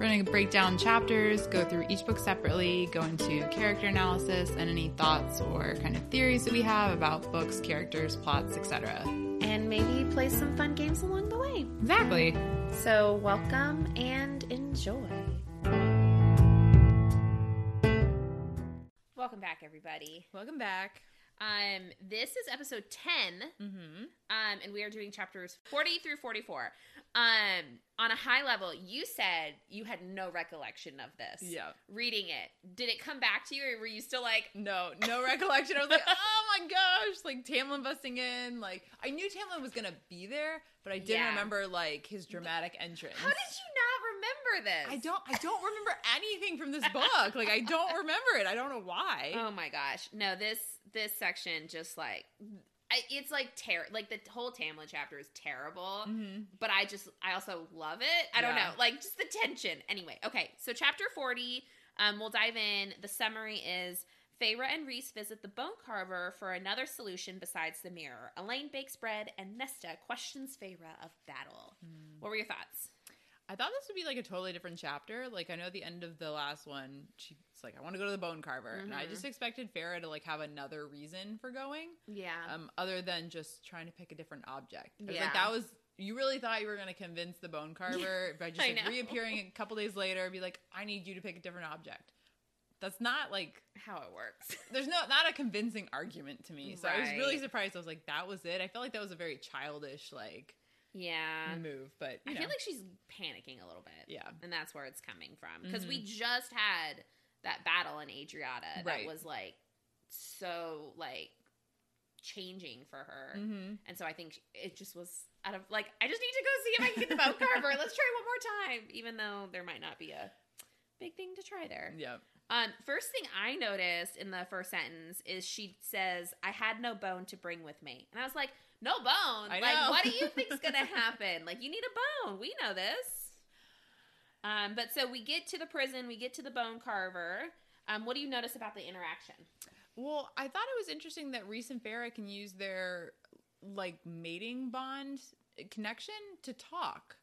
We're going to break down chapters, go through each book separately, go into character analysis and any thoughts or kind of theories that we have about books, characters, plots, etc. And maybe play some fun games along the way. Exactly. So, welcome and enjoy. Welcome back, everybody. Welcome back. Um, this is episode 10, Mm-hmm. um, and we are doing chapters 40 through 44. Um, on a high level, you said you had no recollection of this. Yeah. Reading it, did it come back to you, or were you still like, No, no recollection. I was like, oh my gosh, like Tamlin busting in. Like, I knew Tamlin was going to be there, but I didn't Yeah. remember like his dramatic entrance. how did you remember this? I don't I don't remember anything from this book. Like I don't remember it. I don't know why. Oh my gosh. No, this this section just like I, it's like ter- like the whole Tamlin chapter is terrible, Mhm. but I just I also love it. I don't know, like just the tension. Anyway, okay, so chapter forty, um, we'll dive in. The summary is. Feyre and Rhys visit the bone carver for another solution besides the mirror. Elain bakes bread, and Nesta questions Feyre of battle. What were your thoughts? I thought this would be like a totally different chapter. Like I know at the end of the last one, she's like, I want to go to the bone carver. And I just expected Feyre to like have another reason for going. Yeah, Um, other than just trying to pick a different object. I was Yeah. like, that was you really thought you were gonna convince the bone carver by just like, reappearing a couple days later and be like, I need you to pick a different object. That's not like how it works. there's no not a convincing argument to me. So I was really surprised. I was like, that was it. I felt like that was a very childish like yeah, move, but you I know, feel like she's panicking a little bit. yeah, and that's where it's coming from because Mhm. we just had that battle in Adriata that Right. was like so like changing for her, mm-hmm. and so I think it just was out of like I just need to go see if I can get the bone carver. Let's try one more time, even though there might not be a big thing to try there. yeah, Um, first thing I noticed in the first sentence is she says, "I had no bone to bring with me," and I was like, "No bone? I like, know. what do you think's gonna happen? like, you need a bone. We know this." Um, but so we get to the prison, we get to the bone carver. Um, what do you notice about the interaction? Well, I thought it was interesting that Rhys and Feyre can use their like mating bond connection to talk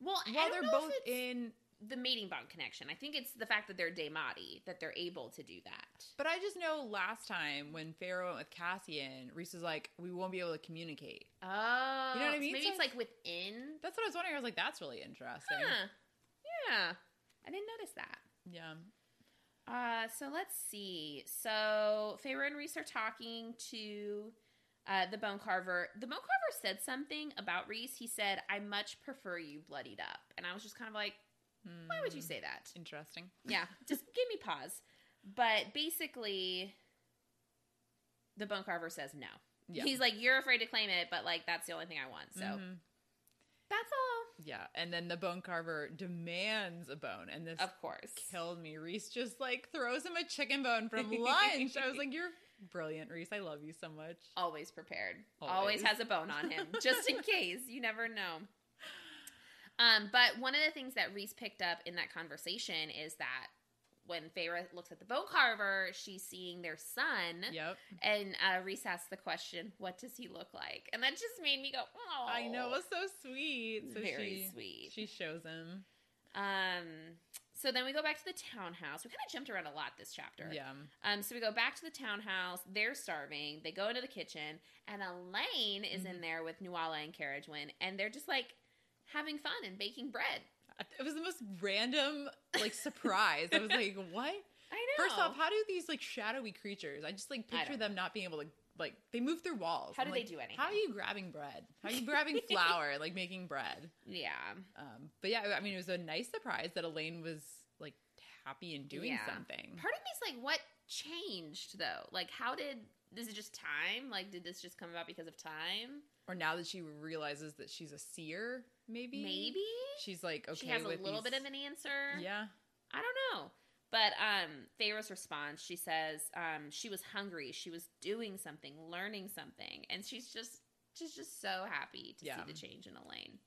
Well, I while don't they're know both if it's in. The mating bond connection. I think it's the fact that they're Daemati that they're able to do that. But I just know last time when Feyre went with Cassian, Rhys was like, "We won't be able to communicate." Oh, You know what I mean? maybe So it's like within. That's what I was wondering. I was like, "That's really interesting." Huh. Yeah, I didn't notice that. Yeah. Uh, so let's see. So Feyre and Rhys are talking to uh, the bone carver. The bone carver said something about Rhys. He said, "I much prefer you bloodied up," and I was just kind of like, "Why would you say that?" Interesting. Yeah, just give me pause. But basically, the bone carver says no. Yeah. He's like, "You're afraid to claim it, but like that's the only thing I want." So Mhm. that's all. Yeah, and then the bone carver demands a bone, and this Of course. killed me. Rhys just like throws him a chicken bone from lunch. I was like, "You're brilliant, Rhys. I love you so much." Always prepared. Always. Always. has a bone on him, just in case. You never know. Um, but one of the things that Rhys picked up in that conversation is that when Feyre looks at the bone carver, she's seeing their son. Yep. And uh, Rhys asks the question, "What does he look like?" And that just made me go, "Oh, I know. It was so sweet. So very she, sweet." She shows him. Um, so then we go back to the townhouse. We kind of jumped around a lot this chapter. Yeah. Um, so we go back to the townhouse. They're starving. They go into the kitchen, and Elain is in Mhm. there with Nuala and Cerridwen, and they're just like having fun and baking bread. It was the most random like surprise. I was like, "What?" I know. First off, how do these like shadowy creatures? I just like picture them not being able to like they move through walls. How I'm do they do anything? How are you grabbing bread? How are you grabbing flour? Like making bread? yeah, Um, but yeah, I mean, it was a nice surprise that Elain was like happy and doing Yeah. something. part of me's like, what changed though? Like, how did this is it just time? Like, did this just come about because of time? Or now that she realizes that she's a seer, maybe Maybe she's like okay she has a little these- bit of an answer. yeah. I don't know. But um response, she says um she was hungry, she was doing something, learning something, and she's just just just so happy to Yeah. see the change in Elain.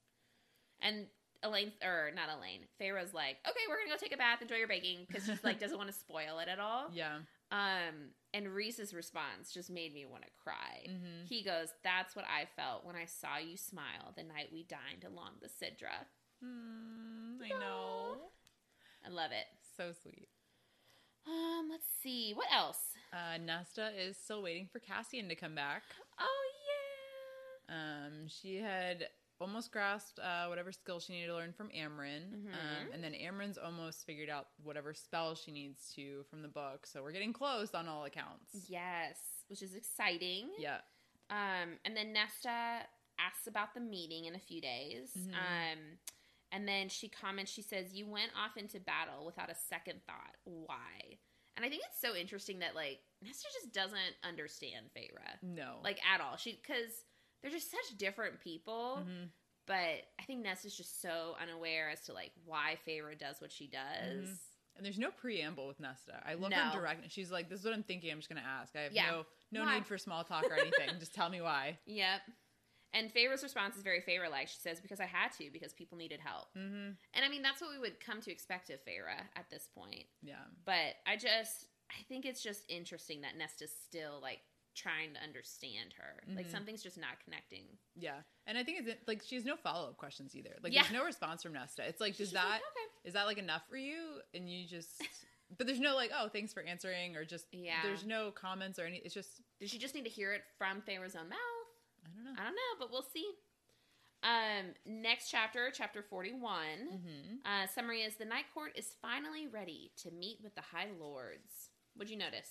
And Elain or not Elain, Feyre's like, okay, we're gonna go take a bath, enjoy your baking, because she's like doesn't want to spoil it at all. Yeah. Um, and Rhys's response just made me want to cry. Mm-hmm. He goes, "That's what I felt when I saw you smile the night we dined along the Sidra." Mm, I know. I love it. So sweet. Um, let's see what else. Uh, Nesta is still waiting for Cassian to come back. Oh yeah. Um, she had almost grasped uh, whatever skill she needed to learn from Amren, Mm-hmm. um, and then Amren's almost figured out whatever spell she needs to from the book. So we're getting close on all accounts. Yes, which is exciting. Yeah. Um, and then Nesta asks about the meeting in a few days. Mm-hmm. Um, and then she comments, she says, You went off into battle without a second thought. Why? And I think it's so interesting that, like, Nesta just doesn't understand Feyre. No. Like, at all. She, because they're just such different people. Mm-hmm. But I think Nesta's just so unaware as to, like, why Feyre does what she does. and there's no preamble with Nesta. I love No. her direct. She's like, "This is what I'm thinking. I'm just gonna ask. I have Yeah. no no Why? need for small talk or anything. just tell me why." Yep. And Feyre's response is very Feyre like. She says, because I had to, because people needed help. Mm-hmm. And I mean, that's what we would come to expect of Feyre at this point. Yeah. But I just, I think it's just interesting that Nesta's still like trying to understand her. Mm-hmm. Like something's just not connecting. Yeah, and I think it's like she has no follow up questions either. Like Yeah. there's no response from Nesta. It's like, does just that like, is that like enough for you? And you just, but there's no like, oh, thanks for answering, or just Yeah. There's no comments or any. It's just Did she just need to hear it from Feyre's own mouth? I don't know. I don't know, but we'll see. Um, next chapter, chapter 41. Mm-hmm. Uh, summary is the Night Court is finally ready to meet with the High Lords. What'd you notice?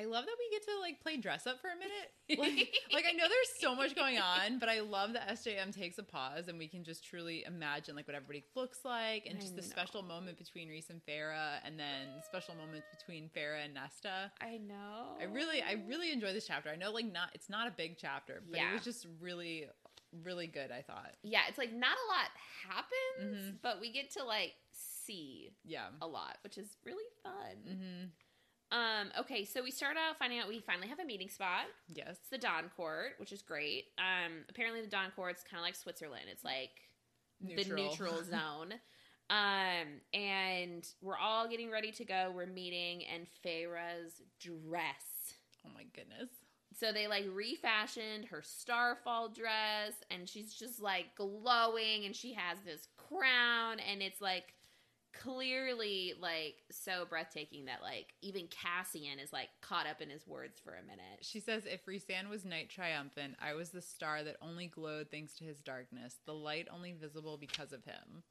I love that we get to like play dress up for a minute. Like, like I know there's so much going on, but I love that SJM takes a pause and we can just truly imagine like what everybody looks like and I just the know. special moment between Rhys and Feyre and then special moments between Feyre and Nesta. I know. I really I really enjoy this chapter. I know like not it's not a big chapter, but Yeah. it was just really really good, I thought. yeah, it's like not a lot happens, Mhm. but we get to like see Yeah. a lot, which is really fun. Mhm. Um, okay, so we start out finding out we finally have a meeting spot. Yes. It's the Dawn Court, which is great. Um, apparently the Dawn Court's kind of like Switzerland. It's like the neutral zone. Um, and we're all getting ready to go. We're meeting, and Feyre's dress. oh my goodness. So they like refashioned her starfall dress, and she's just like glowing, and she has this crown, and it's like clearly like so breathtaking that like even Cassian is like caught up in his words for a minute. She says, if Rhysand was night triumphant, I was the star that only glowed thanks to his darkness, the light only visible because of him.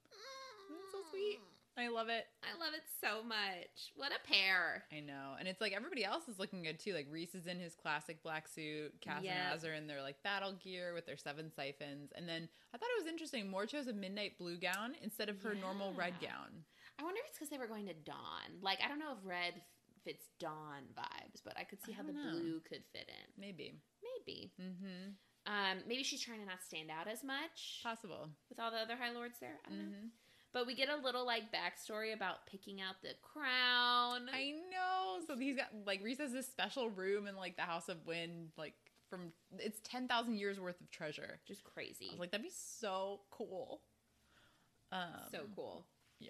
That's so sweet. I love it. I love it so much. What a pair. I know. And it's like everybody else is looking good too. Like Rhys is in his classic black suit, Cass Yeah. and Az are in their like battle gear with their seven siphons. And then I thought it was interesting, Mor chose a midnight blue gown instead of her normal red gown. I wonder if it's because they were going to dawn. Like I don't know if red fits dawn vibes, but I could see I how the know. blue could fit in. Maybe. Maybe. Mm-hmm. Um, maybe she's trying to not stand out as much Possible. with all the other High Lords there. I don't know. Mm-hmm. But we get a little like backstory about picking out the crown. I know. So he's got like Rhys has this special room in like the House of Wind, like from it's ten thousand years worth of treasure. Just crazy. I was like, that'd be so cool. Um, so cool. yeah,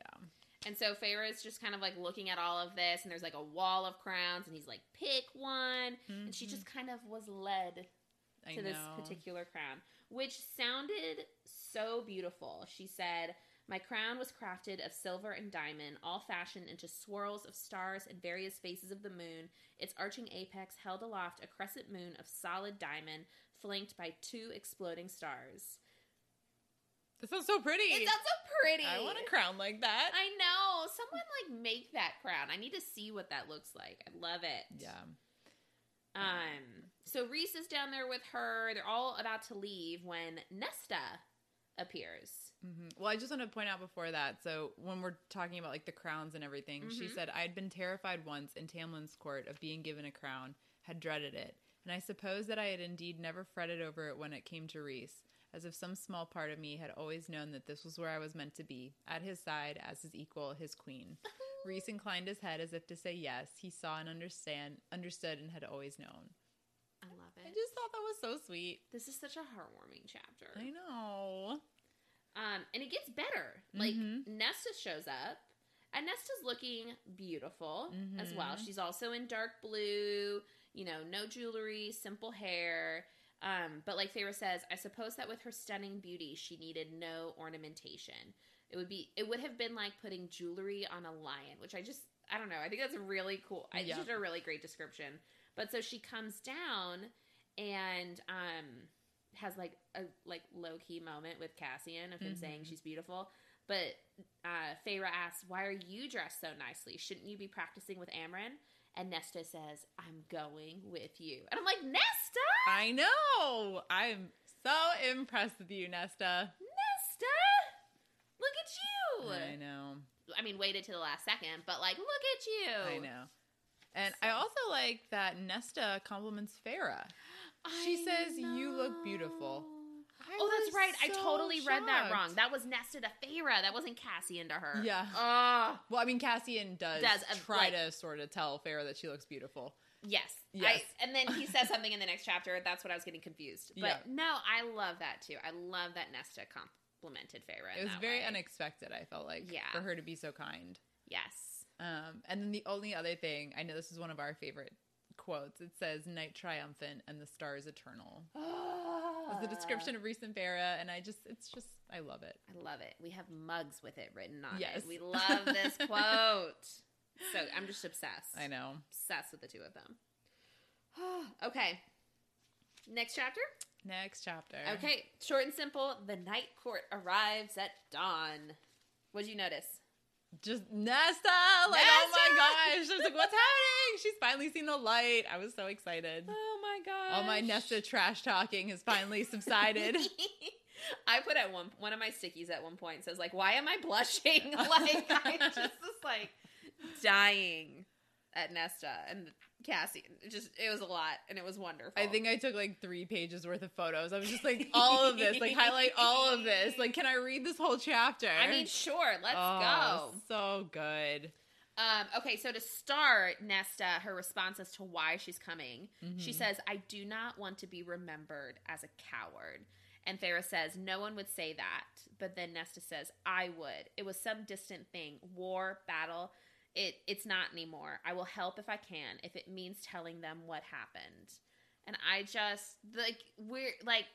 And so is just kind of like looking at all of this, and there's like a wall of crowns, and he's like, pick one. And she just kind of was led Mm-hmm. To this particular crown, which sounded so beautiful. She said, My crown was crafted of silver and diamond, all fashioned into swirls of stars and various phases of the moon. Its arching apex held aloft a crescent moon of solid diamond, flanked by two exploding stars. This sounds so pretty. It sounds so pretty. I want a crown like that. I know. Someone like make that crown. I need to see what that looks like. I love it. yeah. Um. So Rhys is down there with her. They're all about to leave when Nesta appears. Hmm Well, I just want to point out before that. So when we're talking about like the crowns and everything, she Mhm. said I had been terrified once in Tamlin's court of being given a crown, had dreaded it, and I suppose that I had indeed never fretted over it when it came to Rhys, as if some small part of me had always known that this was where I was meant to be, at his side as his equal, his queen. Rhys inclined his head as if to say yes. He saw and understand, understood, and had always known. I love it. I just thought that was so sweet. This is such a heartwarming chapter. I know. Um, and it gets better. Like Mhm. Nesta shows up, and Nesta's looking beautiful as well. Mhm. She's also in dark blue. You know, no jewelry, simple hair. Um, but like Feyre says, I suppose that with her stunning beauty, she needed no ornamentation. It would be, it would have been like putting jewelry on a lion, which I just, I don't know. I think that's really cool. I Yeah. just a really great description. But so she comes down and um has like a like low key moment with Cassian of him saying Mhm. she's beautiful. But uh Feyre asks, "Why are you dressed so nicely? Shouldn't you be practicing with Amren?" And Nesta says, "I'm going with you." And I'm like, "Nesta, I know. I'm so impressed with you, Nesta. Nesta, look at you." I know. I mean, waited to the last second, but like, look at you. I know. And I also like that Nesta compliments Feyre. She I says, "You look beautiful." I Oh, that's right. I so totally read that wrong. That was Nesta to Feyre. That wasn't Cassian to her. Yeah. Oh, Well, I mean, Cassian does, Does, uh, try like- to sort of tell Feyre that she looks beautiful. yes. Yes. I, and then he says something in the next chapter. That's what I was getting confused. But Yeah. no, I love that too. I love that Nesta complimented Feyre. It was very way. unexpected. I felt like Yeah. for her to be so kind. Yes. Um, and then the only other thing I know this is one of our favorite quotes. It says "Night triumphant and the stars eternal." It's the description of Rhysand and Feyre, and I just it's just I love it. I love it. We have mugs with it written on Yes. it. We love this quote. So I'm just obsessed. I know. Obsessed with the two of them. okay. Next chapter. Next chapter. Okay, short and simple. The night court arrives at dawn. What'd you notice? Just Nesta, like oh my gosh! I was like, what's happening? She's finally seen the light. I was so excited. Oh my god! All my Nesta trash talking has finally subsided. I put at one one of my stickies at one point says like, "Why am I blushing?" like I just was like dying at Nesta and Cassie. It just it was a lot and it was wonderful. I think I took like three pages worth of photos. I was just like, all of this, like highlight all of this. Like, can I read this whole chapter? I mean, sure. Let's Oh, go. So good. Um, okay, so to start, Nesta, her response as to why she's coming, she Mhm. says, I do not want to be remembered as a coward. And Feyre says, No one would say that. But then Nesta says, I would. It was some distant thing. War, battle. It it's not anymore. I will help if I can, if it means telling them what happened. And I just like we're like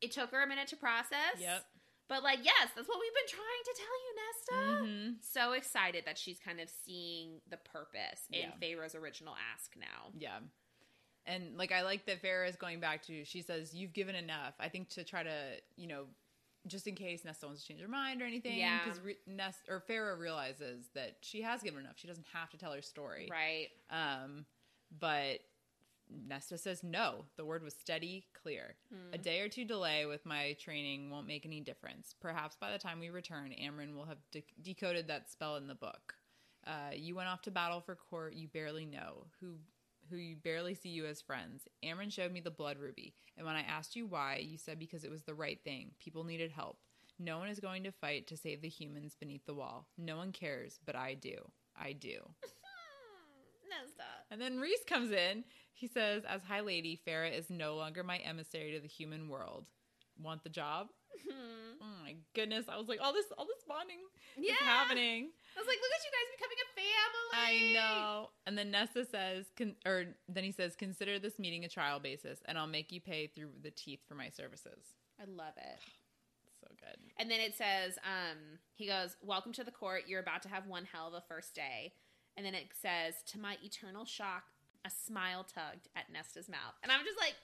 it took her a minute to process. Yep. But like, yes, that's what we've been trying to tell you, Nesta Mhm. so excited that she's kind of seeing the purpose in Yeah. Feyre's original ask now. Yeah. And like I like that Feyre is going back to she says, You've given enough. I think to try to, you know, just in case Nesta wants to change her mind or anything. Yeah. Because Re- Nest or Feyre realizes that she has given enough. She doesn't have to tell her story. Right. Um, but Nesta says no. The word was steady, clear. Hmm. A day or two delay with my training won't make any difference. Perhaps by the time we return, Amren will have de- decoded that spell in the book. Uh, you went off to battle for court you barely know, who who you barely see you as friends. Amren showed me the blood ruby, and when I asked you why, you said because it was the right thing. People needed help. No one is going to fight to save the humans beneath the wall. No one cares, but I do. I do. Nesta. And then Rhys comes in. He says, As High Lady, Feyre is no longer my emissary to the human world. Want the job? Hmm. Oh my goodness. I was like, all this all this bonding Yeah. is happening. I was like, look at you guys becoming a family. I know. And then Nesta says, con- or then he says, consider this meeting a trial basis, and I'll make you pay through the teeth for my services. I love it. So good. And then it says, um, he goes, Welcome to the court. You're about to have one hell of a first day. And then it says, To my eternal shock, a smile tugged at Nesta's mouth. And I'm just like,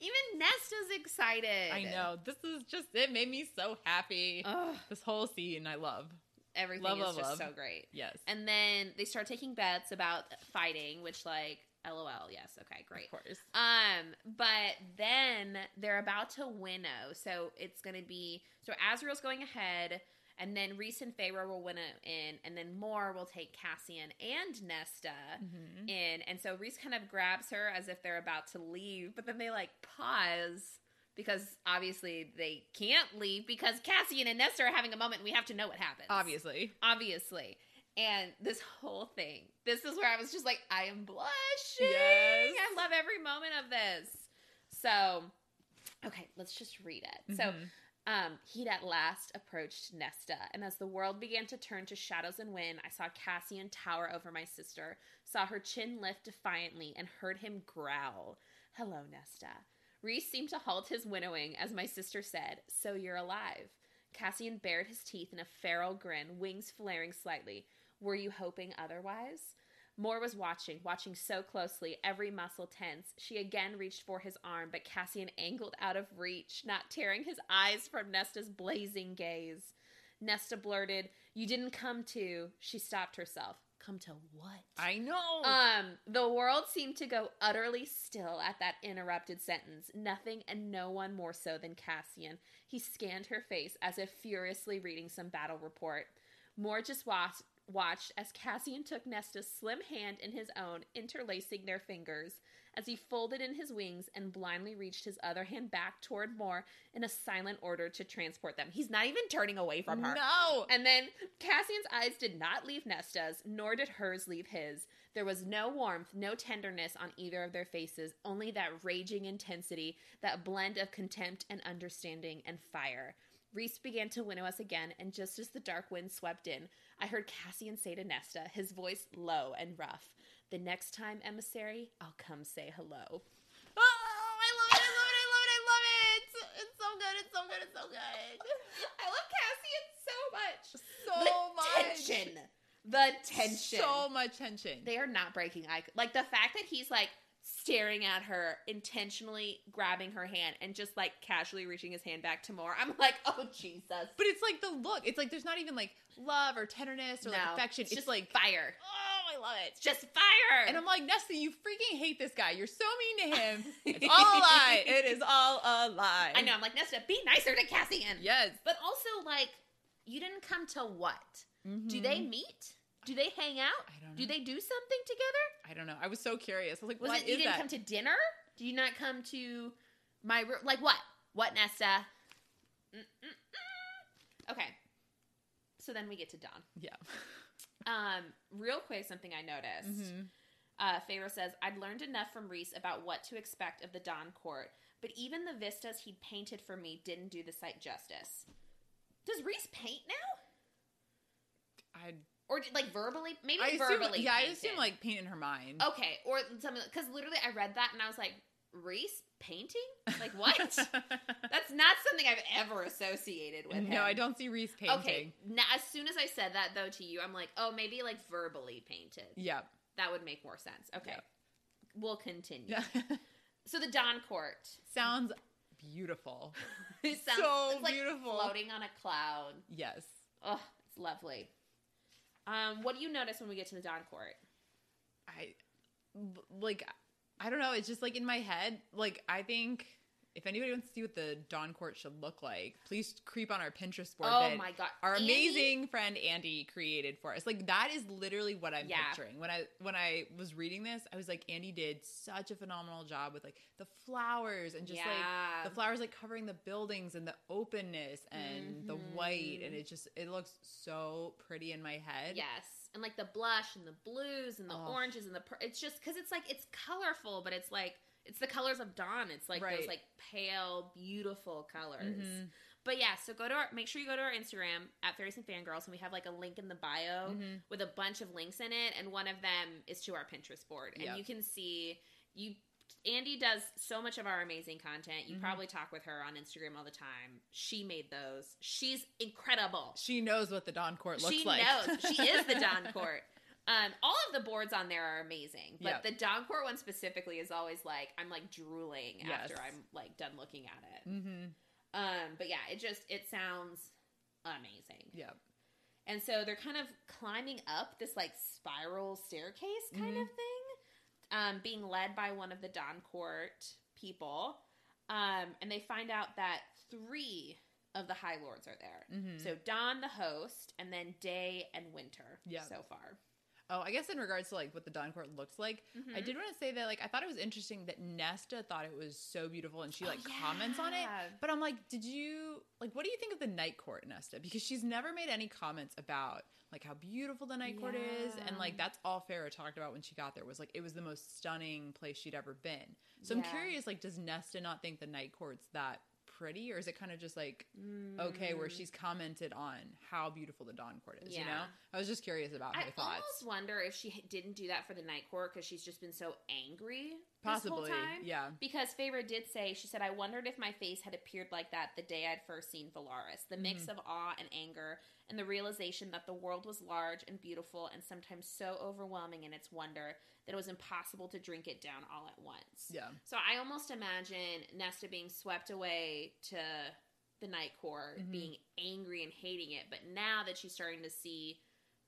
even Nesta's excited. I know. This is just, it made me so happy. Ugh, this whole scene, I love. everything Love, is love, just love. so great. Yes. And then they start taking bets about fighting, which like LOL, yes, okay, great. Of course. Um, but then they're about to winnow, so it's gonna be so Azriel's going ahead, and then Rhys and Feyre will winnow in, and then Mor will take Cassian and Nesta Mhm. in, and so Rhys kind of grabs her as if they're about to leave, but then they like pause because obviously they can't leave because Cassian and Nesta are having a moment, and we have to know what happens Obviously. obviously. And this whole thing, this is where I was just like, I am blushing. Yes. I love every moment of this. So, okay, let's just read it. So, Mhm. Um, he'd at last approached Nesta, and as the world began to turn to shadows and wind, I saw Cassian tower over my sister, saw her chin lift defiantly, and heard him growl, Hello, Nesta. Rhys seemed to halt his winnowing as my sister said, So you're alive. Cassian bared his teeth in a feral grin, wings flaring slightly. Were you hoping otherwise? Mor was watching, watching so closely, every muscle tense. She again reached for his arm, but Cassian angled out of reach, not tearing his eyes from Nesta's blazing gaze. Nesta blurted, You didn't come to. She stopped herself. Come to what? I know. Um, the world seemed to go utterly still at that interrupted sentence. Nothing and no one more so than Cassian. He scanned her face as if furiously reading some battle report. Mor just watched, watched as Cassian took Nesta's slim hand in his own, interlacing their fingers, as he folded in his wings and blindly reached his other hand back toward Mor in a silent order to transport them. He's not even turning away from her. no. And then Cassian's eyes did not leave Nesta's, nor did hers leave his. There was no warmth, no tenderness on either of their faces, only that raging intensity, that blend of contempt and understanding and fire. Rhys began to winnow us again, and just as the dark wind swept in, I heard Cassian say to Nesta, his voice low and rough, The next time, emissary, I'll come say hello. Oh, I love it. I love it. I love it. I love it. It's so good. It's so good. It's so good. I love Cassian so much. So the much tension. The tension. So much tension. they are not breaking eye like the fact that he's like staring at her intentionally grabbing her hand and just like casually reaching his hand back to Mor i'm like oh jesus but it's like the look. It's like there's not even like love or tenderness or like affection. it's It's, just like fire oh, I love it. it's just fire And I'm like, Nesta, you freaking hate this guy. You're so mean to him. It's all a lie. It is all a lie. i know i'm like nesta be nicer to cassian Yes. but also like you didn't come to what do Mhm. they meet do they hang out I don't know. do they do something together I don't know. I was so curious. I was like, was what it you didn't that? come to dinner do you not come to my room like what what nesta Mm-mm-mm. okay so then we get to Dawn. yeah. Um, real quick, something I noticed. Mhm. Uh, says, I'd learned enough from Rhys about what to expect of the Dawn Court, but even the vistas he'd painted for me didn't do the site justice. Does Rhys paint now? I Or like verbally? Maybe I assume, verbally. yeah, I painted. assume like paint in her mind. Okay, or something, because literally I read that and I was like, Rhys painting? Like, what? That's not something I've ever associated with him. no, I don't see Rhys painting. Okay, now, as soon as I said that though to you, I'm like, oh, maybe like verbally painted. Yeah. That would make more sense. Okay. Yeah. We'll continue. So the Dawn Court. Sounds beautiful. It sounds So it's like beautiful. floating on a cloud. Yes. Oh, it's lovely. Um, what do you notice when we get to the Dawn Court? I like I don't know, it's just like in my head, like I think if anybody wants to see what the Dawn Court should look like, please creep on our Pinterest board oh that my god. our Andy- amazing friend Andy created for us. Like that is literally what I'm Yeah. picturing. When I when I was reading this, I was like Andy did such a phenomenal job with like the flowers and just like the flowers like covering the buildings and the openness and the mm-hmm. white and it just it looks so pretty in my head. Yes. And like the blush and the blues and the Oh. oranges and the pur- it's just cuz it's like it's colorful, but it's like it's the colors of dawn. It's like those like pale, beautiful colors. Mhm. But yeah, so go to our make sure you go to our Instagram at Faeries and Fangirls and we have like a link in the bio Mhm. with a bunch of links in it and one of them is to our Pinterest board. And Yep. you can see you Andy does so much of our amazing content. You Mhm. probably talk with her on Instagram all the time. She made those. She's incredible. She knows what the Dawn Court looks she like. knows. She is the Dawn Court. Um, all of the boards on there are amazing, but Yep. the Dawn Court one specifically is always like I'm like drooling after I'm like done looking at it. mm-hmm. Um, but yeah, it just it sounds amazing. Yep. And so they're kind of climbing up this like spiral staircase kind Mhm. of thing, um, being led by one of the Dawn Court people. Um, and they find out that three of the High Lords are there. Mhm. So Dawn, the host, and then Day and Winter Yeah. so far. Oh, I guess in regards to like what the Dawn Court looks like, I Mhm. did want to say that like I thought it was interesting that Nesta thought it was so beautiful and she Oh, like comments on it. But I'm like, did you like what do you think of the Night Court, Nesta? Because she's never made any comments about like how beautiful the Night Court is, and like that's all Feyre talked about when she got there was like it was the most stunning place she'd ever been. So I'm curious, like, does Nesta not think the Night Court's that pretty, or is it kind of just like okay, where Mm. she's commented on how beautiful the Dawn Court is? You know, I was just curious about her I thoughts. I almost wonder if she didn't do that for the night court because she's just been so angry Possibly, this whole time. yeah. Because Feyre did say, she said, I wondered if my face had appeared like that the day I'd first seen Velaris. The mix Mm-hmm. of awe and anger, and the realization that the world was large and beautiful and sometimes so overwhelming in its wonder that it was impossible to drink it down all at once. Yeah. So I almost imagine Nesta being swept away to the night court, Mhm. being angry and hating it. But now that she's starting to see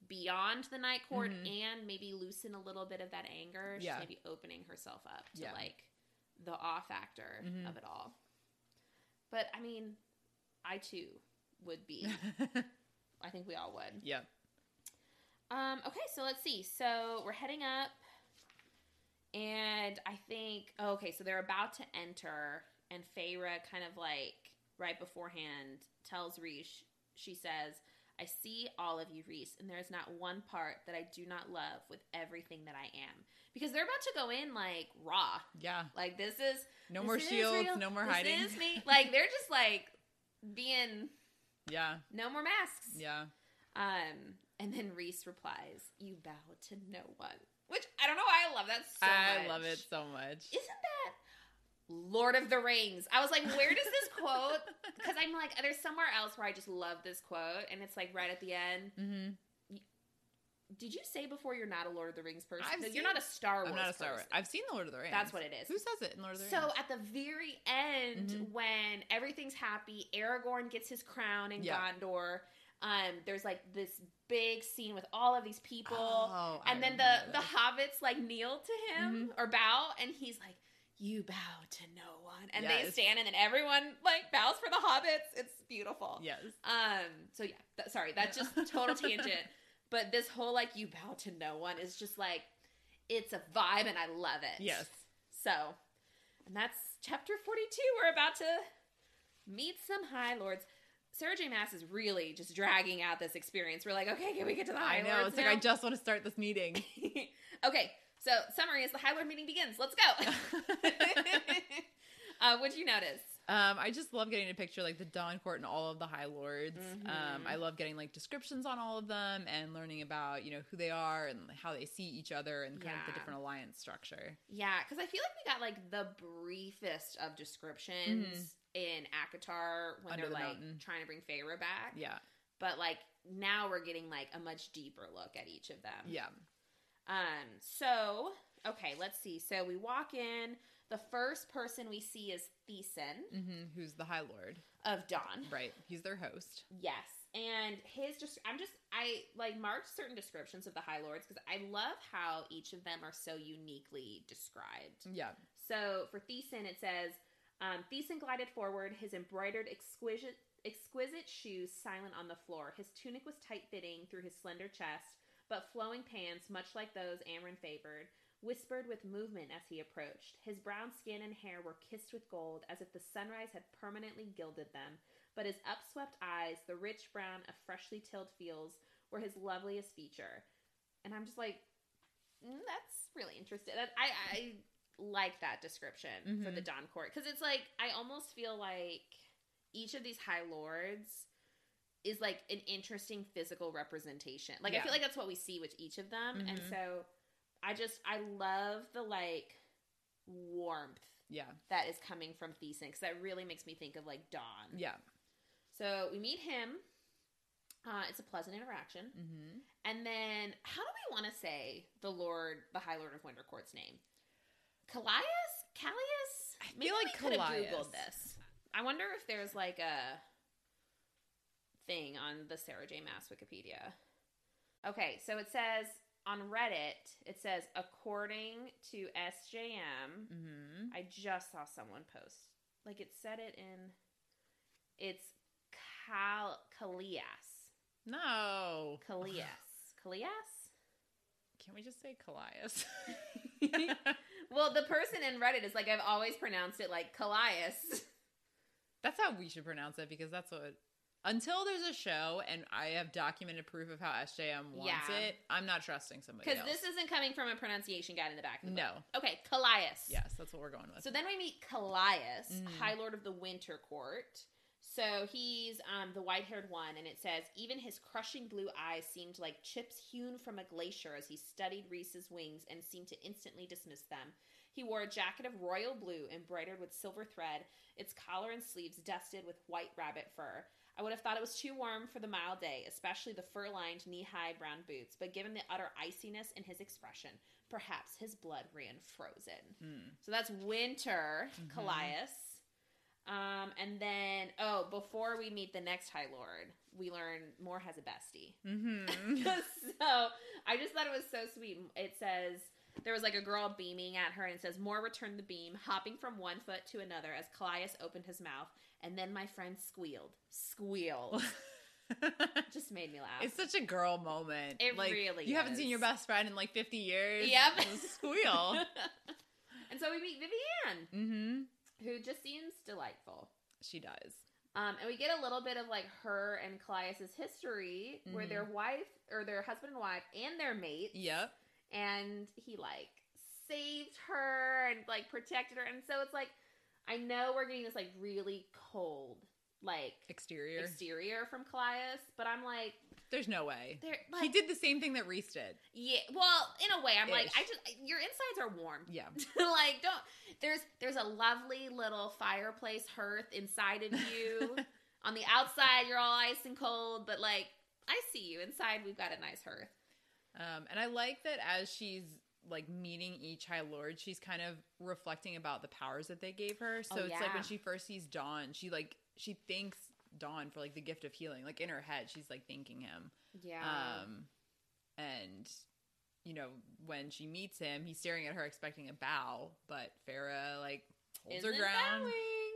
beyond the night court Mhm. and maybe loosen a little bit of that anger, she's Yeah. maybe opening herself up to Yeah. like the awe factor Mhm. of it all. But I mean, I too would be. I think we all would. Yeah. Um, okay, so let's see. So we're heading up, and I think oh, okay. So they're about to enter, and Feyre kind of like right beforehand tells Rhys. She says, "I see all of you, Rhys, and there is not one part that I do not love with everything that I am." Because they're about to go in like raw. Yeah. Like this is No this more is shields. real. No more This hiding. is me. Like they're just like being Yeah. no more masks. Yeah. Um, and then Rhys replies, "You bow to no one," which I don't know why I love that so I much. love it so much. Isn't that Lord of the Rings? I was like, where does this quote? Because I'm like, there's somewhere else where I just love this quote, and it's like right at the end. mm-hmm. Did you say before you're not a Lord of the Rings person? Seen- you're not a Star Wars. I'm not a Star Wars. person. I've seen the Lord of the Rings. That's what it is. Who says it in Lord of the Rings? So at the very end, Mhm. when everything's happy, Aragorn gets his crown in Yeah. Gondor. Um, there's like this big scene with all of these people. Oh, I and then the remember the hobbits like kneel to him Mm-hmm. or bow and he's like you bow to no one and they stand and then everyone like bows for the hobbits it's beautiful Yes. um so yeah th- sorry that's just total tangent but this whole like you bow to no one is just like it's a vibe and i love it Yes. so and that's chapter 42 we're about to meet some high lords Sarah J. Maas is really just dragging out this experience. We're like, okay, can we get to the high I know. lords It's like? I just want to start this meeting. okay, so summary is the High Lord meeting begins. Let's go. uh, what'd you notice? Um, I just love getting a picture like the Dawn Court and all of the High Lords. Um, Mhm. I love getting like descriptions on all of them and learning about you know who they are and how they see each other and kind of the different alliance structure. Yeah, because I feel like we got like the briefest of descriptions in ACOTAR when Under they're the like mountain. trying to bring Feyre back. Yeah, But like now we're getting like a much deeper look at each of them. yeah, Um, so okay, let's see. So we walk in. The first person we see is Thesan hmm who's the High Lord? of Dawn. Right, he's their host. Yes, and his just I'm just I like marked certain descriptions of the High Lords because I love how each of them are so uniquely described. Yeah, So for Thesan, it says um, Thesan glided forward, his embroidered exquisite exquisite shoes silent on the floor. His tunic was tight fitting through his slender chest, but flowing pants, much like those Amren favored, whispered with movement as he approached. His brown skin and hair were kissed with gold, as if the sunrise had permanently gilded them. But his upswept eyes, the rich brown of freshly tilled fields, were his loveliest feature. And I'm just like, mm, that's really interesting. That, I, I like that description for Mhm. the Dawn Court because it's like I almost feel like each of these High Lords is like an interesting physical representation. Like I feel like that's what we see with each of them, and Mhm. so I just I love the like warmth yeah, that is coming from Thesan because that really makes me think of like Dawn. yeah. So we meet him. Uh, it's a pleasant interaction. hmm And then, how do we want to say the Lord, the High Lord of Wintercourt's name? Kallias? Kallias? I Maybe feel like we could have Googled this. I wonder if there's like a thing on the Sarah J. Maas Wikipedia. Okay, so it says on Reddit, it says, according to SJM, hmm I just saw someone post. Like it said it in. It's Cal Kallias. No, Kallias. Kallias? can't we just say Kallias? well, the person in Reddit is like, I've always pronounced it like Kallias. that's how we should pronounce it because that's what. Until there's a show and I have documented proof of how SJM wants Yeah. it, I'm not trusting somebody Because this isn't coming from a pronunciation guide in the back of the No. book. Okay, Kallias. yes, that's what we're going with. So then we meet Kallias, Mhm. High Lord of the Winter Court. So he's um, the white haired one, and it says, even his crushing blue eyes seemed like chips hewn from a glacier as he studied Rhys's wings and seemed to instantly dismiss them. He wore a jacket of royal blue embroidered with silver thread, its collar and sleeves dusted with white rabbit fur. I would have thought it was too warm for the mild day, especially the fur lined knee high brown boots, but given the utter iciness in his expression, perhaps his blood ran frozen. Hmm. So that's winter, Mhm. Kallias. Um, and then, oh, before we meet the next High Lord, we learn Mor has a bestie. Mm-hmm. so I just thought it was so sweet. It says there was like a girl beaming at her, and it says Mor returned the beam, hopping from one foot to another as Kallias opened his mouth, and then my friend squealed, squealed. just made me laugh. it's such a girl moment. It like, really You haven't seen your best friend in like 50 years. Yep. Squeal. and so we meet Viviane, mm-hmm. who just seems delightful. She does. Um, and we get a little bit of like her and Kallias's history, where Mhm. their wife or their husband and wife and their mate, Yep. and he like saved her and like protected her, and so it's like I know we're getting this like really cold like Exterior. exterior from Kallias, but I'm like There's no way. like he did the same thing that Rhys did. yeah. Well, in a way, I'm like I just your insides are warm. Yeah. like don't there's there's a lovely little fireplace hearth inside of you. On the outside, you're all ice and cold, but like I see you inside. We've got a nice hearth. Um, and I like that as she's like meeting each High Lord, she's kind of reflecting about the powers that they gave her. So Oh, it's like when she first sees Dawn, she like she thanks Dawn for like the gift of healing. Like in her head, she's like thanking him. Yeah. Um, and you know when she meets him, he's staring at her expecting a bow, but Feyre like holds her Isn't ground. bowing.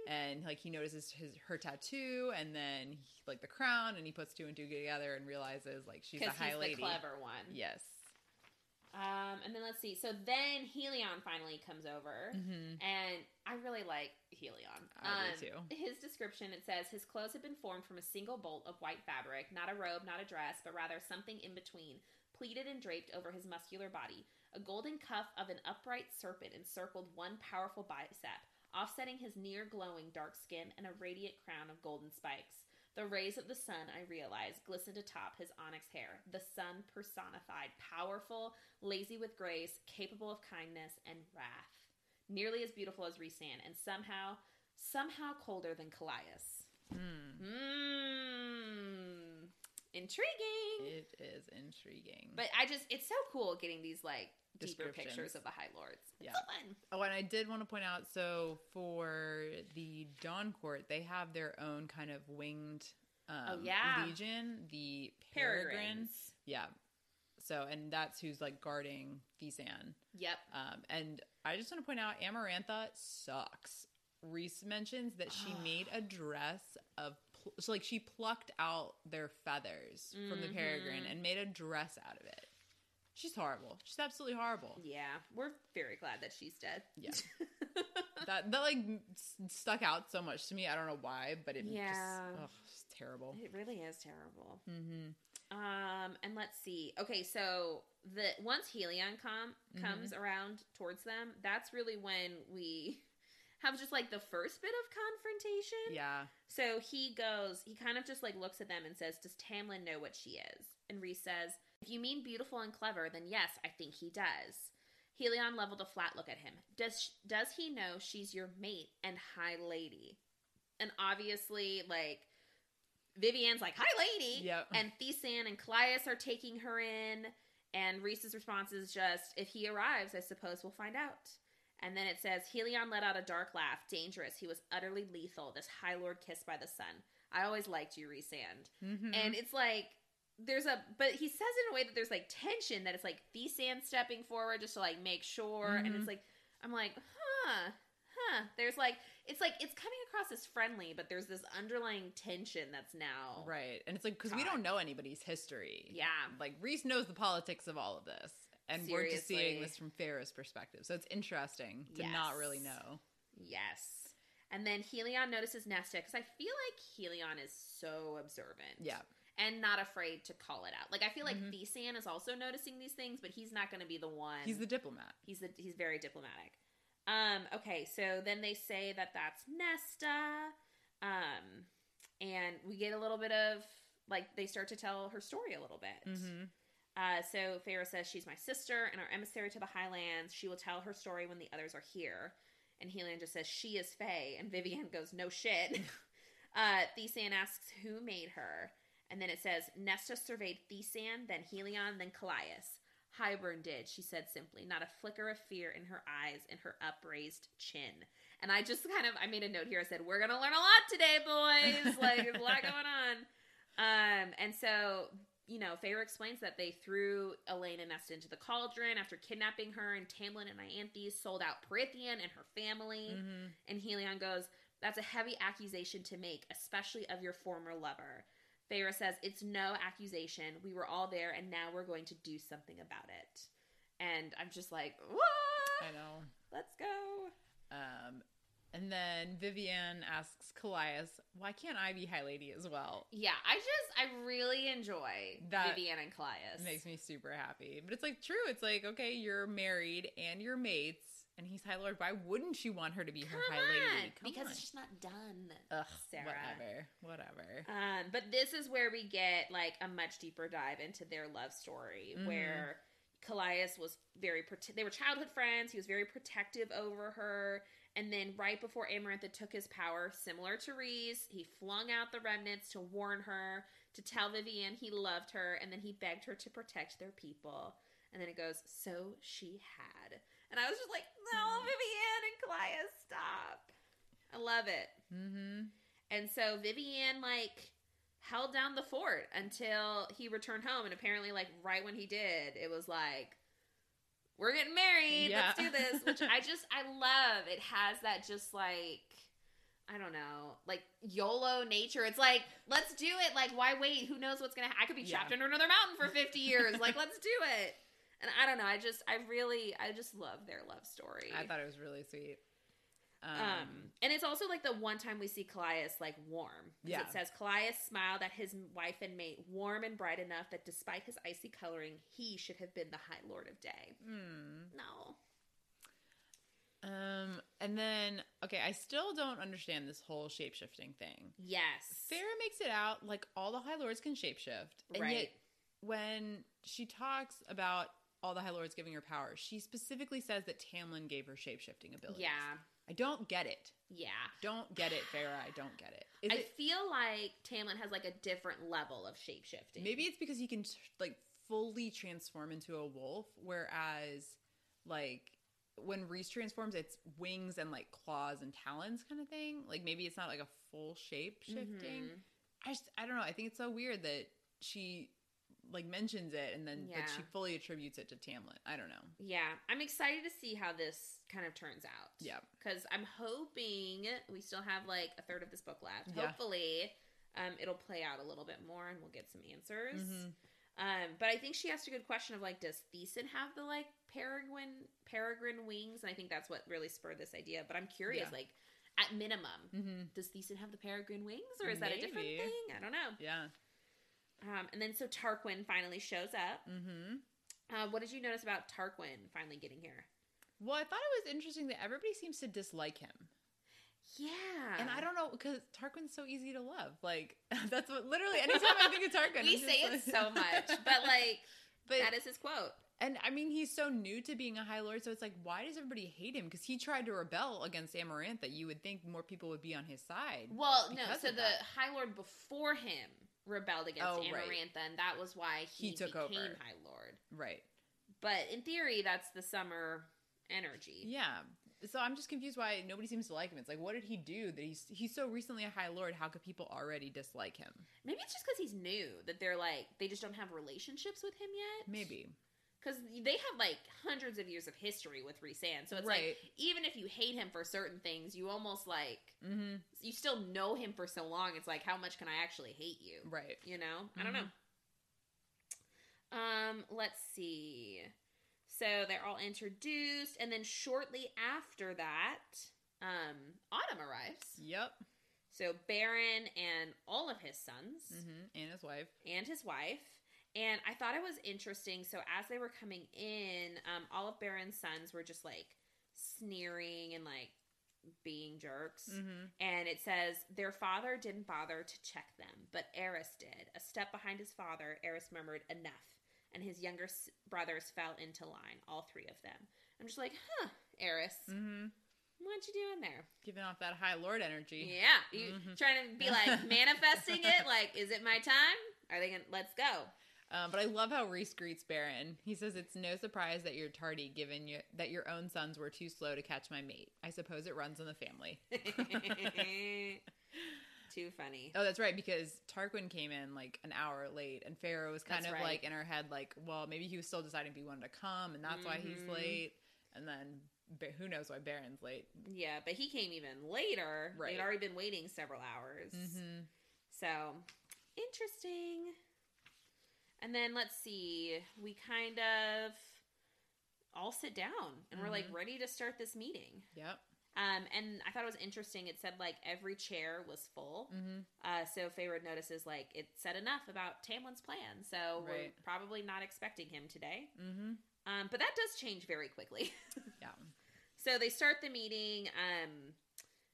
and like he notices his her tattoo and then he, like the crown and he puts two and two together and realizes like she's a high lady clever one. yes Um, and then let's see. So then Helion finally comes over, mm-hmm. and I really like Helion. I Um, do too. His description it says his clothes had been formed from a single bolt of white fabric, not a robe, not a dress, but rather something in between, pleated and draped over his muscular body. A golden cuff of an upright serpent encircled one powerful bicep, offsetting his near glowing dark skin and a radiant crown of golden spikes. The rays of the sun, I realized, glistened atop his onyx hair. The sun personified, powerful, lazy with grace, capable of kindness and wrath. Nearly as beautiful as Rhysand, and somehow, somehow colder than Kallias. Mm. Mmm. Intriguing. It is intriguing. But I just, it's so cool getting these like deeper pictures of the High Lords. It's Yeah. so oh, and I did want to point out so for the Dawn Court, they have their own kind of winged um, Oh, yeah. legion, the Peregrine. Peregrines. Yeah. So, and that's who's like guarding Thesan. Yep. Um, and I just want to point out Amarantha sucks. Rhys mentions that she made a dress of, pl- so like she plucked out their feathers from the peregrine Mhm. and made a dress out of it. She's horrible. She's absolutely horrible. Yeah. We're very glad that she's dead. Yeah. That that like s- stuck out so much to me. I don't know why, but it Yeah. just ugh, it's terrible. it really is terrible. Mm-hmm. Um, and let's see. Okay, so the once Helion com comes around towards them, that's really when we have just like the first bit of confrontation. Yeah. So he goes, he kind of just like looks at them and says, "Does Tamlin know what she is?" And Rhys says, "If you mean beautiful and clever, then yes, I think he does." Helion leveled a flat look at him. Does does he know she's your mate and high lady? And obviously, like Viviane's like high lady, Yep. and Thesan and Kallias are taking her in. And Rhys's response is just, "If he arrives, I suppose we'll find out." And then it says, Helion let out a dark laugh. Dangerous. He was utterly lethal. This High Lord kissed by the sun. I always liked you, Rhysand. Mm-hmm. And it's like there's a but he says it in a way that there's like tension that it's like Thesan stepping forward just to like make sure. And Mhm. it's like I'm like, huh, huh. There's like it's like it's coming across as friendly, but there's this underlying tension that's now right, and it's like because we don't know anybody's history. Yeah. like Rhys knows the politics of all of this, And we're just seeing this from Feyre's perspective. So it's interesting to not really know. Yes. And then Helion notices Nesta because I feel like Helion is so observant. Yeah. And not afraid to call it out. Like I feel like Mhm. Thesan is also noticing these things, but he's not going to be the one. He's the diplomat. he's the he's very diplomatic. Um. Okay. So then they say that that's Nesta. Um. And we get a little bit of like they start to tell her story a little bit. Mm-hmm. Uh, so Feyre says she's my sister and our emissary to the Highlands. She will tell her story when the others are here. And Helion just says she is Fae, and Viviane goes no shit. uh, Thesan asks who made her, and then it says Nesta surveyed Thesan, then Helion, then Kallias. Hybern did, she said simply, not a flicker of fear in her eyes and her upraised chin. And I just kind of I made a note here. I said we're gonna learn a lot today, boys. like there's a lot going on. Um, and so you know, Feyre explains that they threw Elain and Nesta into the cauldron after kidnapping her, and Tamlin and Ianthe sold out Prythian and her family. Mm-hmm. And Helion goes, That's a heavy accusation to make, especially of your former lover. Feyre says, It's no accusation. We were all there, and now we're going to do something about it. And I'm just like, What? I know. Let's go. Um, and then Viviane asks Kallias, "Why can't I be High Lady as well?" Yeah, I just, I really enjoy That Viviane and Kallias. Makes me super happy. But it's like true. It's like okay, you're married and you're mates, and he's High Lord. Why wouldn't you want her to be her Come High on, Lady? Come because on. it's just not done. Ugh, Sarah. whatever, whatever. Um, but this is where we get like a much deeper dive into their love story, Mhm. where Kallias was very prote- they were childhood friends. He was very protective over her, and then right before Amarantha took his power, similar to Rhys, he flung out the remnants to warn her, to tell Viviane he loved her, and then he begged her to protect their people. And then it goes, so she had, and I was just like, no, Viviane and Kallias, stop. I love it. Mm-hmm. And so Viviane, like held down the fort until he returned home and apparently like right when he did, it was like we're getting married. Let's do this, which I just I love. It has that just like I don't know, like YOLO nature. It's like, let's do it. Like, why wait? Who knows what's gonna? Ha- I could be Yeah. trapped under another mountain for fifty years. like, let's do it. And I don't know. I just, I really, I just love their love story. I thought it was really sweet. Um, Um, and it's also like the one time we see Kallias like warm. Yeah. It says Kallias smiled at his wife and mate, warm and bright enough that despite his icy coloring, he should have been the High Lord of Day. hmm. No. Um, and then okay, I still don't understand this whole shapeshifting thing. Yes. Feyre makes it out like all the High Lords can shapeshift, and Right. yet when she talks about all the High Lords giving her power, she specifically says that Tamlin gave her shapeshifting abilities. Yeah. I don't get it. Yeah. Don't get it, Feyre. I don't get it. Is I it feel like Tamlin has like a different level of shapeshifting. maybe it's because he can like fully transform into a wolf, whereas like when Rhys transforms, it's wings and like claws and talons kind of thing. Like maybe it's not like a full shape shifting. Mhm. I just I don't know. I think it's so weird that she like mentions it and then that she fully attributes it to Tamlin. I don't know. Yeah. I'm excited to see how this kind of turns out. Yeah. Because I'm hoping we still have like a third of this book left. Yeah. Hopefully, um, it'll play out a little bit more and we'll get some answers. Mhm. Um, but I think she asked a good question of like, does Thesan have the like peregrine peregrine wings? And I think that's what really spurred this idea. But I'm curious, Yeah. like, at minimum, Mm-hmm. does Thesan have the peregrine wings, or is that a different thing? I don't know. Yeah. Um, and then so Tarquin finally shows up. Mm-hmm. Uh, what did you notice about Tarquin finally getting here? Well, I thought it was interesting that everybody seems to dislike him. Yeah, And I don't know because Tarquin's so easy to love. Like that's what literally anytime I think of Tarquin, we say it so much, but like but that is his quote. and I mean he's so new to being a High Lord, so it's like why does everybody hate him? Because he tried to rebel against Amarantha. You would think more people would be on his side. Well, no. So the that. High Lord before him rebelled against Oh, right. Amarantha, and that was why he, He took became over. High Lord. Right. But in theory, that's the summer energy. Yeah. So I'm just confused why nobody seems to like him. It's like, what did he do that he's he's so recently a High Lord? How could people already dislike him? Maybe it's just because he's new that they're like they just don't have relationships with him yet. Maybe. Because they have like hundreds of years of history with Rhysand. So it's like even if you hate him for certain things, you almost like mm-hmm. you still know him for so long. It's like how much can I actually hate you? Right. You know, I don't know. Um, let's see. So they're all introduced, and then shortly after that, um, Autumn arrives. Yep. So Beron and all of his sons hmm And his wife. and his wife. And I thought it was interesting. So as they were coming in, um, all of Beron's sons were just like sneering and like being jerks. Mm-hmm. And it says their father didn't bother to check them, but Eris did. A step behind his father, Eris murmured, "Enough." And his younger s- brothers fell into line, all three of them. I'm just like, huh, Eris, Mm-hmm. what you doing there? Giving off that high lord energy. Yeah, you Mhm. trying to be like manifesting it? Like, is it my time? Are they gonna? Let's go. Um, but I love how Rhys greets Beron. He says, It's no surprise that you're tardy, given you, that your own sons were too slow to catch my mate. I suppose it runs in the family. Too funny. Oh, that's right, because Tarquin came in like an hour late, and Feyre was kind That's of right. like in her head, like, well, maybe he was still deciding if he wanted to come, and that's why he's Mhm. late. And then who knows why Beron's late? Yeah, but he came even later. Right. They'd already been waiting several hours. Mm-hmm. So interesting. And then let's see, we kind of all sit down and we're like Mhm. ready to start this meeting. Yep. Um, and I thought it was interesting. It said like every chair was full. Mm-hmm. Uh, so Feyre notices like it said enough about Tamlin's plan. So we're probably not expecting him today. Mm-hmm. Um, but that does change very quickly. Yeah. So they start the meeting. Um,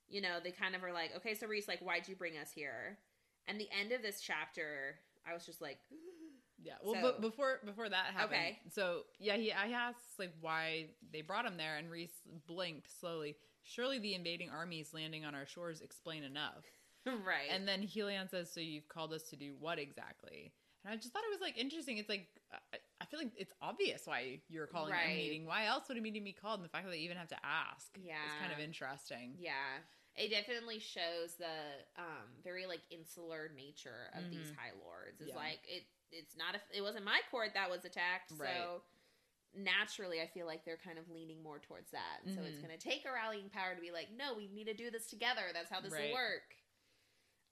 you know, they kind of are like, okay, so Rhys, like, why'd you bring us here? And the end of this chapter, I was just like, Yeah. Well, So- but before before that happened, Okay. So yeah, he I asked like why they brought him there, and Rhys blinked slowly. Surely the invading armies landing on our shores explain enough. right. And then Helion says, "So you've called us to do what exactly?" And I just thought it was like interesting. It's like I, I feel like it's obvious why you're calling Right. a meeting. Why else would a meeting be called? And the fact that they even have to ask, Yeah. is kind of interesting. yeah. It definitely shows the um, very like insular nature of these Mhm. high lords. It's Yeah. like it. It's not. A, it wasn't my court that was attacked. Right. So naturally, I feel like they're kind of leaning more towards that. So it's Mhm. going to take a rallying power to be like, no, we need to do this together. That's how this Right. will work.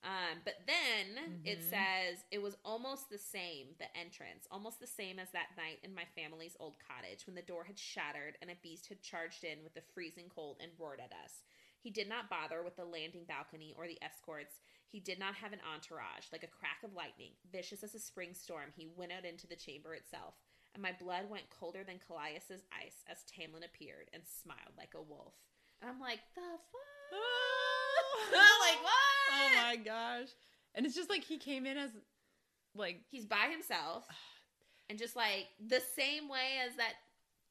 Um, but then it Mhm. says it was almost the same, the entrance, almost the same as that night in my family's old cottage when the door had shattered and a beast had charged in with the freezing cold and roared at us. He did not bother with the landing balcony or the escorts. He did not have an entourage. Like a crack of lightning, vicious as a spring storm, he went out into the chamber itself. And my blood went colder than Kallias's ice as Tamlin appeared and smiled like a wolf. And I'm like, the fuck? I'm like, what? Oh my gosh! And it's just like he came in as like He's by himself. And just like the same way as that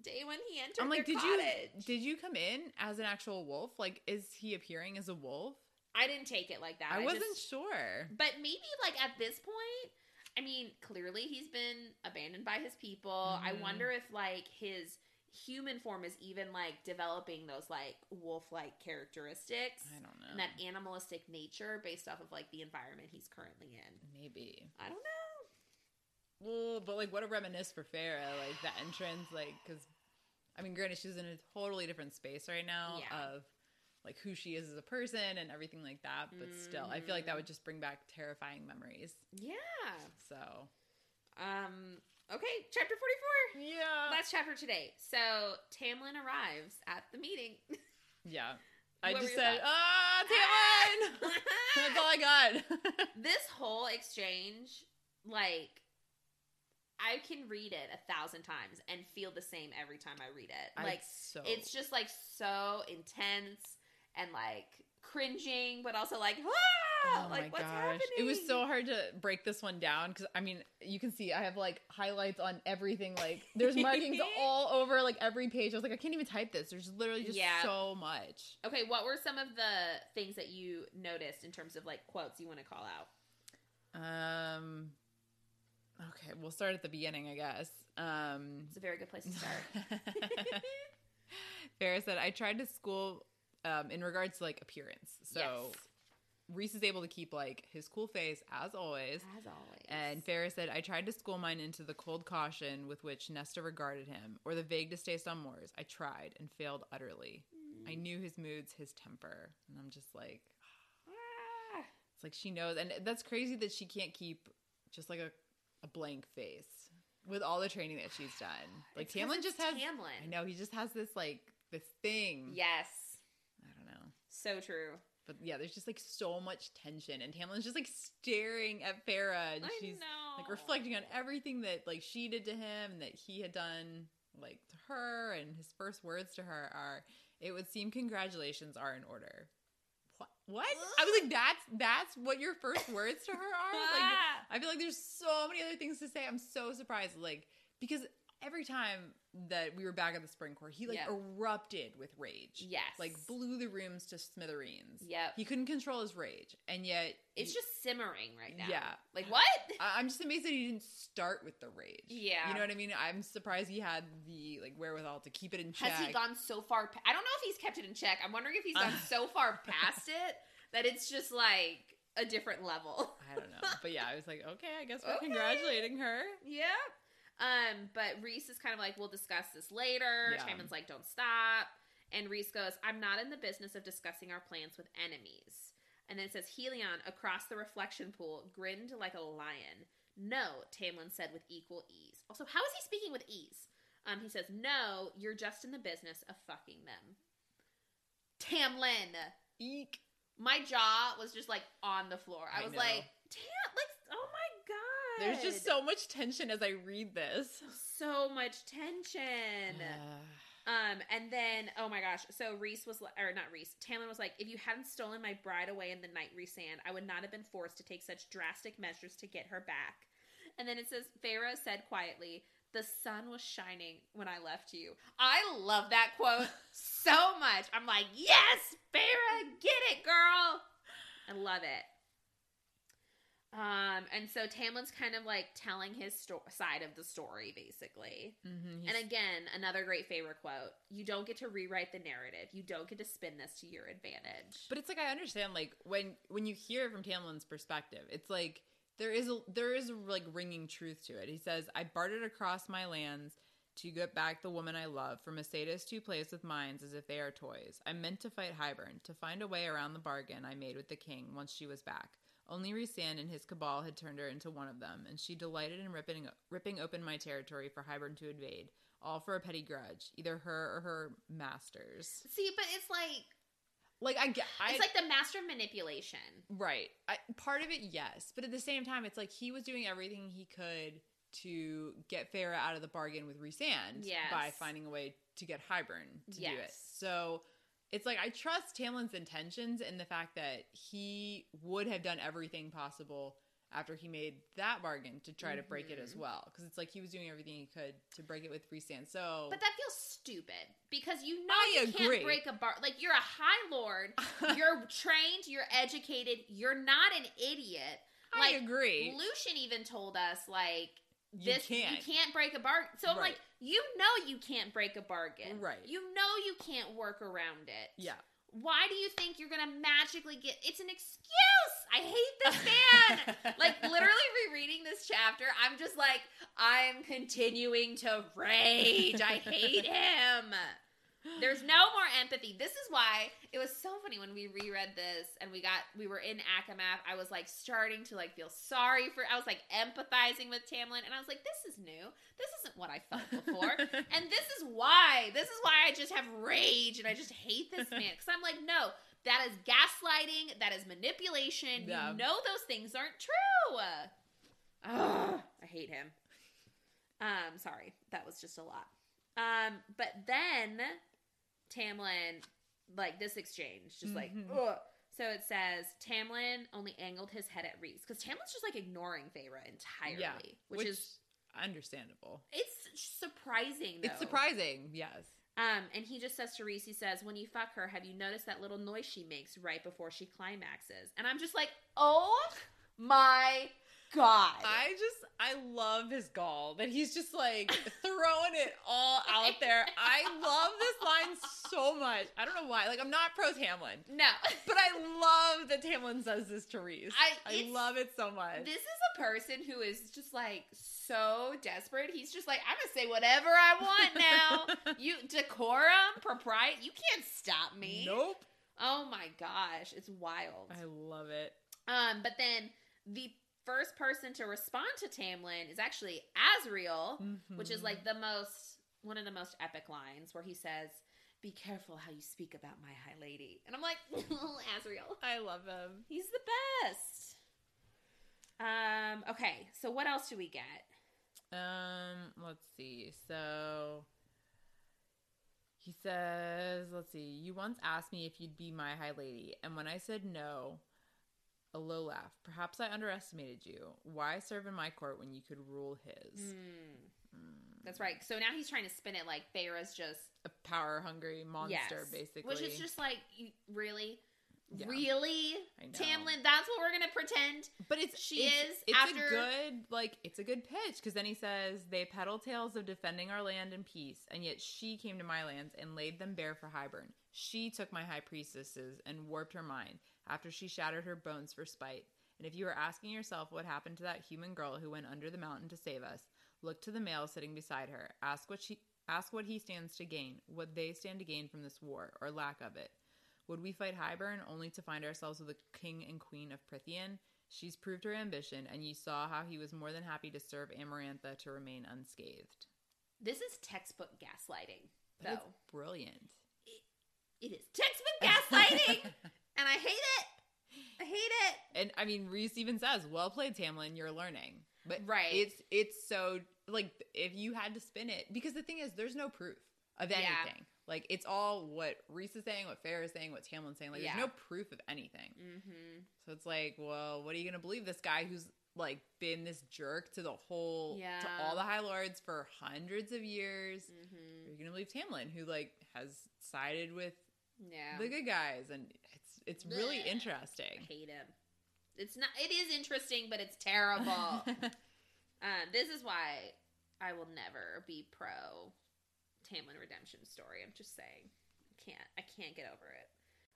day when he entered I'm like, did cottage. you did you come in as an actual wolf? Like, is he appearing as a wolf? I didn't take it like that. I, wasn't just- sure. But maybe like at this point, I mean, clearly he's been abandoned by his people. I Mhm. wonder if like his human form is even like developing those like wolf-like characteristics I don't know. and that animalistic nature based off of like the environment he's currently in. Maybe. I don't know. Well, but like, what a reminisce for Feyre, like the entrance, like because I mean, granted, she's in a totally different space right now Yeah. of like who she is as a person and everything like that. But still, I feel like that would just bring back terrifying memories. Yeah. So Um. Okay. Chapter forty-four. yeah, Last chapter today. So Tamlin arrives at the meeting. yeah. I What just said, ah, Tamlin. That's all I got. this whole exchange, like, I can read it a thousand times and feel the same every time I read it. Like, so it's just like so intense and like cringing, but also like, ah, Oh like what's gosh. happening? It was so hard to break this one down because I mean, you can see I have like highlights on everything. Like, there's markings all over like every page. I was like, I can't even type this. There's literally just Yeah. so much. Okay, what were some of the things that you noticed in terms of like quotes you want to call out? Um, okay, we'll start at the beginning, I guess. Um, It's a very good place to start. Feyre said, I tried to school um, in regards to like appearance. So yes, Rhys is able to keep like his cool face as always. as always. And Feyre said, I tried to school mine into the cold caution with which Nesta regarded him, or the vague distaste on Mor's. I tried and failed utterly. Mm. I knew his moods, his temper. And I'm just like, Ah. it's like she knows. And that's crazy that she can't keep just like a, a blank face. with all the training that she's done. Like It's Tamlin just has Tamlin. I know he just has this like this thing. Yes. I don't know. So true. But yeah, there's just like so much tension and Tamlin's just like staring at Feyre and I she's know. like reflecting on everything that like she did to him and that he had done like to her and his first words to her are it would seem congratulations are in order. What? What? I was like that's that's what your first words to her are? Like I feel like there's so many other things to say. I'm so surprised like because every time that we were back at the spring court, he like Yep. erupted with rage. Yes. Like blew the rooms to smithereens. Yep. He couldn't control his rage. And yet It's he- just simmering right now. Yeah. Like what? I- I'm just amazed that he didn't start with the rage. Yeah. You know what I mean? I'm surprised he had the like wherewithal to keep it in check. Has he gone so far? Pa- I don't know if he's kept it in check. I'm wondering if he's gone so far past it that it's just like a different level. I don't know. But yeah, I was like, okay, I guess we're Okay. congratulating her. Yeah. Um, but Rhys is kind of like, we'll discuss this later. Yeah. Like, don't stop. And Rhys goes, I'm not in the business of discussing our plans with enemies. And then it says, Helion, across the reflection pool, grinned like a lion. No, Tamlin said with equal ease. Also, how is he speaking with ease? Um, he says, No, you're just in the business of fucking them. Tamlin. Eek. My jaw was just like on the floor. I, I was know. like, Tam, like. There's just so much tension as I read this. so much tension. Um, and then oh my gosh, so Rhys was or not Rhys, Tamlin was like, if you hadn't stolen my bride away in the night Rhysand, I would not have been forced to take such drastic measures to get her back. And then it says, Feyre said quietly, the sun was shining when I left you. I love that quote so much. I'm like, yes, Feyre, get it, girl. I love it. Um, and so Tamlin's kind of like telling his sto- side of the story, basically. mm-hmm. And again, another great favorite quote. You don't get to rewrite the narrative. You don't get to spin this to your advantage. But it's like I understand like when when you hear it from Tamlin's perspective, it's like there is a there is a like ringing truth to it. He says, "I bartered across my lands to get back the woman I love from a sadist who plays with minds as if they are toys. I meant to fight Hybern to find a way around the bargain I made with the king once she was back." Only Rhysand and his cabal had turned her into one of them, and she delighted in ripping, ripping open my territory for Hybern to invade, all for a petty grudge, either her or her masters. See, but it's like Like I get, it's like the master of manipulation. Right. I, part of it, yes. But at the same time, it's like he was doing everything he could to get Feyre out of the bargain with Rhysand Yes. by finding a way to get Hybern to do it. So it's like I trust Tamlin's intentions and the fact that he would have done everything possible after he made that bargain to try to break it as Mhm. well. Because it's like he was doing everything he could to break it with Rhysand. So But that feels stupid because you know I you agree. can't break a bar. Like you're a high lord, you're trained, you're educated, you're not an idiot. I Like agree. Lucien even told us like You this can't. you can't break a bargain. So I'm Right. like, you know you can't break a bargain. Right. You know you can't work around it. yeah. Why do you think you're gonna magically get it's an excuse? I hate this man. like literally rereading this chapter, I'm just like, I'm continuing to rage. I hate him. There's no more empathy. This is why it was so funny when we reread this and we got we were in ACOMAF. I was like starting to like feel sorry for I was like empathizing with Tamlin and I was like, this is new. This isn't what I felt before. and this is why. This is why I just have rage and I just hate this man. Because I'm like, no, that is gaslighting. That is manipulation. Yeah. You know those things aren't true. Ugh, I hate him. Um, sorry, that was just a lot. Um, but then Tamlin, like this exchange, just like, Mhm. ugh. So it says Tamlin only angled his head at Rhys because Tamlin's just like ignoring Feyre entirely, Yeah, which, is understandable. it's surprising. Though. It's surprising, yes. Um, and he just says to Rhys, he says, "When you fuck her, have you noticed that little noise she makes right before she climaxes?" And I'm just like, "Oh my god!" I just I love his gall that he's just like throwing it all out there. I love this line so much. I don't know why. Like I'm not pro Tamlin, no, but I love that Tamlin says this to Rhys. I- I, love it so much. this is a person who is just like so desperate. He's just like, "I'm gonna say whatever I want now." you decorum, propriety, you can't stop me. Nope. Oh my gosh, it's wild. I love it. Um, but then the first person to respond to Tamlin is actually Azriel, which is like the most one of the most epic lines where he says, "Be careful how you speak about my high lady," and I'm like, Azriel, I love him. he's the best. Um. Okay. So what else do we get? Um, let's see. So he says, let's see. You once asked me if you'd be my high lady, and when I said no, a low laugh. Perhaps I underestimated you. Why serve in my court when you could rule his? Hmm. Mm. That's right. So now he's trying to spin it like Feyre's just A power hungry monster, yes. basically. which is just like you, really, Yeah. really. Tamlin. That's what we're gonna pretend. But it's She it's, is It's after- a good like it's a good pitch because then he says they peddle tales of defending our land in peace, and yet she came to my lands and laid them bare for Hybern. She took my high priestesses and warped her mind after she shattered her bones for spite. And if you are asking yourself what happened to that human girl who went under the mountain to save us, look to the male sitting beside her. Ask what she ask what he stands to gain, what they stand to gain from this war or lack of it. Would we fight Hybern only to find ourselves with the king and queen of Prythian? She's proved her ambition, and you saw how he was more than happy to serve Amarantha to remain unscathed. This is textbook gaslighting, But though. brilliant. It is textbook gaslighting, and I hate it. I hate it. and I mean, Rhys even says, "Well played, Tamlin. You're learning." But Right. it's it's so like if you had to spin it because the thing is, there's no proof of Yeah. anything. Like it's all what Rhys is saying, what Feyre is saying, what Tamlin's saying. Like Yeah. there's no proof of anything. Mm-hmm. So it's like, well, what are you gonna believe this guy who's like been this jerk to the whole yeah. to all the High Lords for hundreds of years? Mm-hmm. You're gonna believe Tamlin, who like has sided with Yeah. the good guys, and it's it's really Blech. interesting. I hate him. It's not. It is interesting, but it's terrible. uh, this is why I will never be pro Tamlin redemption story. I'm just saying, I can't. I can't get over it.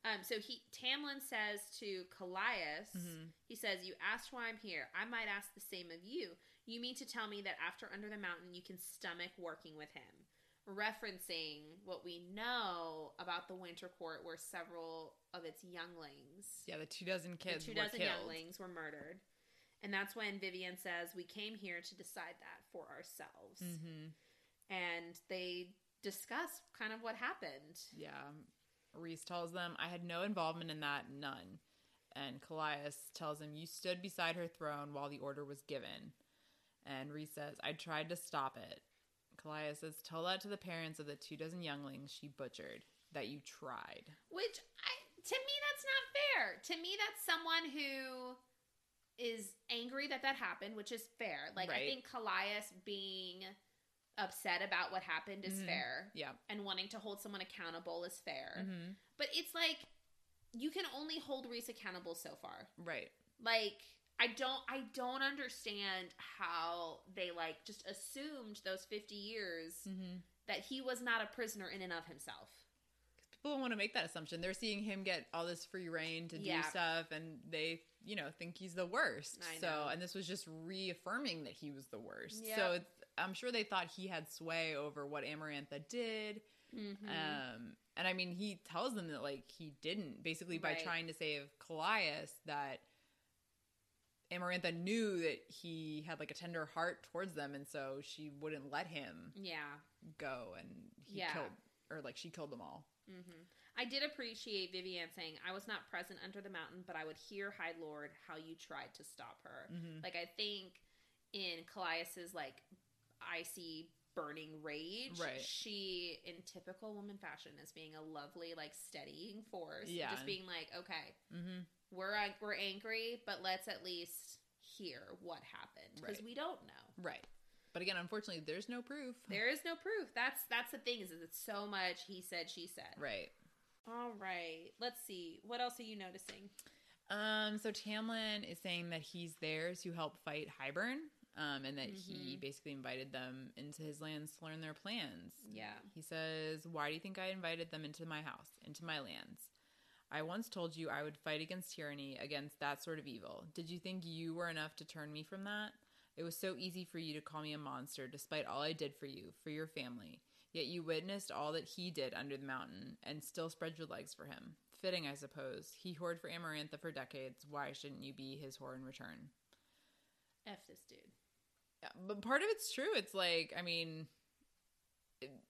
Um, so he Tamlin says to Kallias, Mhm. he says, "You asked why I'm here. I might ask the same of you. You mean to tell me that after Under the Mountain, you can stomach working with him?" Referencing what we know about the Winter Court, where several of its younglings Yeah, the two dozen kids the two were dozen killed. younglings were murdered. And that's when Viviane says, We came here to decide that for ourselves. Mm-hmm. And they discuss kind of what happened. Yeah. Rhys tells them, I had no involvement in that, none. And Kallias tells him, You stood beside her throne while the order was given. And Rhys says, I tried to stop it. Kallias says, Tell that to the parents of the two dozen younglings she butchered, that you tried. Which, I, to me, that's not fair. To me, that's someone who is angry that that happened, which is fair. Like, I think Kallias being upset about what happened is Mhm. fair. Yeah. And wanting to hold someone accountable is fair. Mm-hmm. But it's like, you can only hold Rhys accountable so far. Right. like i don't i don't understand how they like just assumed those 50 years Mm-hmm. that he was not a prisoner in and of himself People don't want to make that assumption. They're seeing him get all this free reign to Yeah. do stuff, and they, you know, think he's the worst. So, and this was just reaffirming that he was the worst. Yep. So, it's, I'm sure they thought he had sway over what Amarantha did. mm-hmm. Um, and I mean, he tells them that like he didn't, basically by Right. trying to save Kallias, that Amarantha knew that he had like a tender heart towards them, and so she wouldn't let him yeah go, and he Yeah. killed, or like she killed them all. hmm i did appreciate Viviane saying i was not present under the mountain but i would hear high lord how you tried to stop her Mm-hmm. like i think in Kallias's like icy burning rage Right. she in typical woman fashion is being a lovely like steadying force Yeah. just being like okay Mm-hmm. We're we're angry, but let's at least hear what happened because Right. we don't know. Right. But again, unfortunately, there's no proof. There is no proof. That's that's the thing is it's so much he said she said. Right. All right. Let's see. What else are you noticing? Um, so Tamlin is saying that he's there to help fight Hybern, um, and that he Mhm. basically invited them into his lands to learn their plans. Yeah. He says, Why do you think I invited them into my house, into my lands? I once told you I would fight against tyranny, against that sort of evil. Did you think you were enough to turn me from that? It was so easy for you to call me a monster, despite all I did for you, for your family. Yet you witnessed all that he did under the mountain, and still spread your legs for him. Fitting, I suppose. He whored for Amarantha for decades. Why shouldn't you be his whore in return? F this dude. Yeah, but part of it's true. It's like, I mean, it- I feel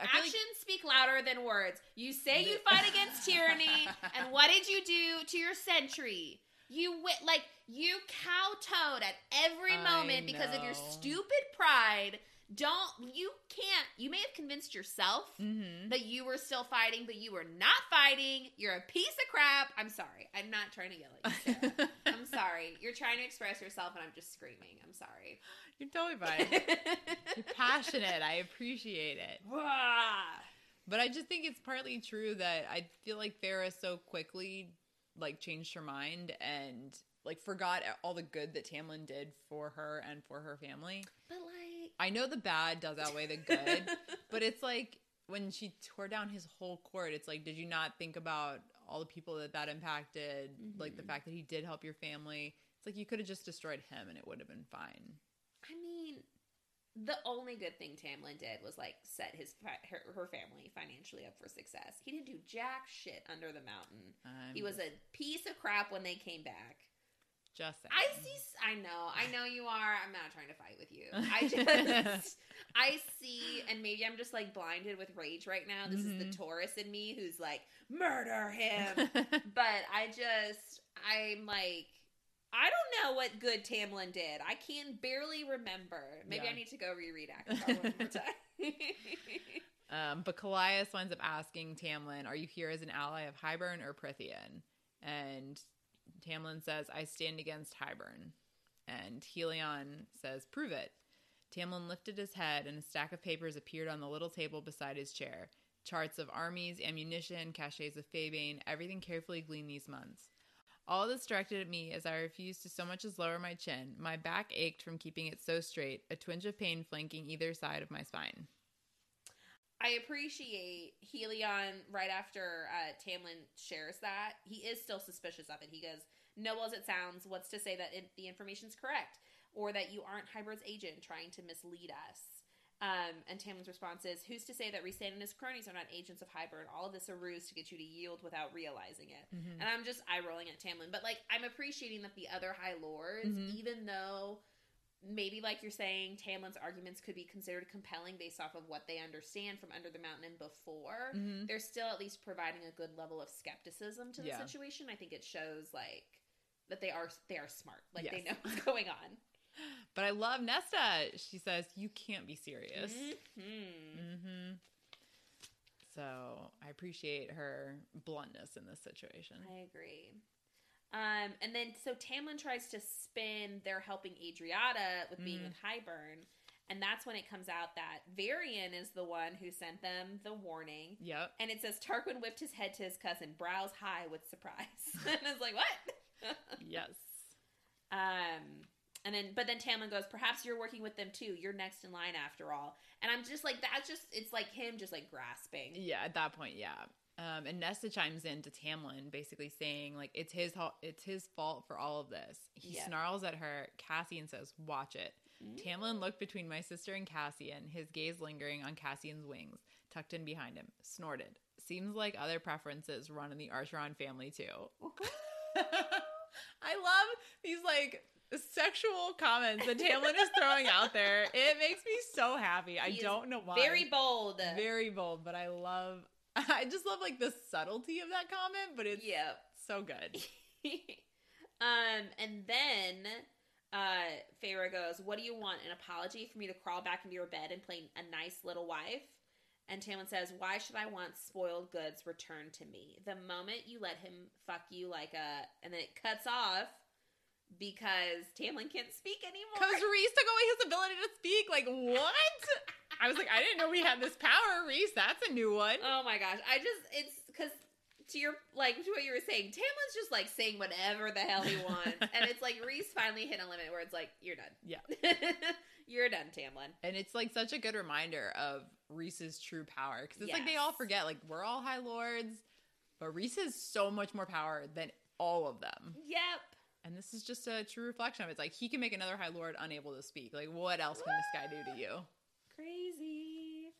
Actions like speak louder than words. You say you fight against tyranny, and what did you do to your sentry? You wi- like you kowtowed at every I moment because of your stupid pride. Don't you can't. You may have convinced yourself Mhm. that you were still fighting, but you were not fighting. You're a piece of crap. I'm sorry. I'm not trying to yell at you. I'm sorry. You're trying to express yourself, and I'm just screaming. I'm sorry. You're totally fine. You're passionate. I appreciate it. But I just think it's partly true that I feel like Feyre so quickly like changed her mind and like forgot all the good that Tamlin did for her and for her family. but like, I know the bad does outweigh the good, but it's like when she tore down his whole court, it's like, did you not think about all the people that that impacted? Like the Mhm. fact that he did help your family. It's like you could have just destroyed him and it would have been fine. I mean, the only good thing Tamlin did was like set his fi- her, her family financially up for success. He didn't do jack shit under the mountain. I'm He was a piece of crap when they came back. just saying. I see. I know. I know you are. I'm not trying to fight with you. I just. I see, and maybe I'm just like blinded with rage right now. This is Mhm. the Taurus in me who's like, murder him. but I just, I'm like, I don't know what good Tamlin did. I can barely remember. Maybe Yeah. I need to go reread Akbar one more time. Um, but Kallias winds up asking Tamlin, Are you here as an ally of Hybern or Prythian? And Tamlin says, I stand against Hybern. And Helion says, Prove it. Tamlin lifted his head, and a stack of papers appeared on the little table beside his chair. Charts of armies, ammunition, caches of faebane, everything carefully gleaned these months. All this directed at me as I refused to so much as lower my chin. My back ached from keeping it so straight, a twinge of pain flanking either side of my spine. I appreciate Helion right after uh, Tamlin shares that. He is still suspicious of it. He goes, Noble as it sounds, what's to say that it, the information's correct or that you aren't Hybern's agent trying to mislead us? Um, and Tamlin's response is, Who's to say that Rhysand and his cronies are not agents of Hybern? All of this a ruse to get you to yield without realizing it. Mhm. And I'm just eye rolling at Tamlin. But like, I'm appreciating that the other High Lords, Mhm. even though maybe like you're saying, Tamlin's arguments could be considered compelling based off of what they understand from Under the Mountain and before. Mhm. They're still at least providing a good level of skepticism to the Yeah. situation. I think it shows like that they are they are smart, like they know what's going on. But I love Nesta. She says, You can't be serious. Mhm. hmm So I appreciate her bluntness in this situation. I agree. Um, and then so Tamlin tries to spin they're helping Adriata with being Mm. with Hybern. And that's when it comes out that Varian is the one who sent them the warning. Yep. And it says Tarquin whipped his head to his cousin, brows high with surprise. and I was like, what? Yes. um, and then, but then Tamlin goes, perhaps you're working with them too. You're next in line after all. And I'm just like, that's just, it's like him just like grasping. Yeah, at that point, yeah. Um, and Nesta chimes in to Tamlin, basically saying like it's his it's his fault for all of this. He Yeah. snarls at her. Cassian says, "Watch it." Mm. Tamlin looked between my sister and Cassian, his gaze lingering on Cassian's wings, tucked in behind him. Snorted. Seems like other preferences run in the Archeron family too. I love these like sexual comments that Tamlin is throwing out there. It makes me so happy. I He don't know why. Very bold. very bold, but I love I just love like the subtlety of that comment, but it's Yep. so good. um, and then uh Feyre goes, What do you want? An apology for me to crawl back into your bed and play a nice little wife? And Tamlin says, Why should I want spoiled goods returned to me? The moment you let him fuck you like a and then it cuts off because Tamlin can't speak anymore. Because Rhys took away his ability to speak. Like, what? I was like, I didn't know we had this power, Rhys. That's a new one. Oh my gosh. I just it's because to your like to what you were saying, Tamlin's just like saying whatever the hell he wants. and it's like Rhys finally hit a limit where it's like, You're done. Yeah. You're done, Tamlin. And it's like such a good reminder of Rhys's true power. Because it's like they all forget, like, we're all High Lords, but Rhys has so much more power than all of them. Yep. And this is just a true reflection of it. It's like he can make another High Lord unable to speak. Like, what else can this guy do to you? Crazy.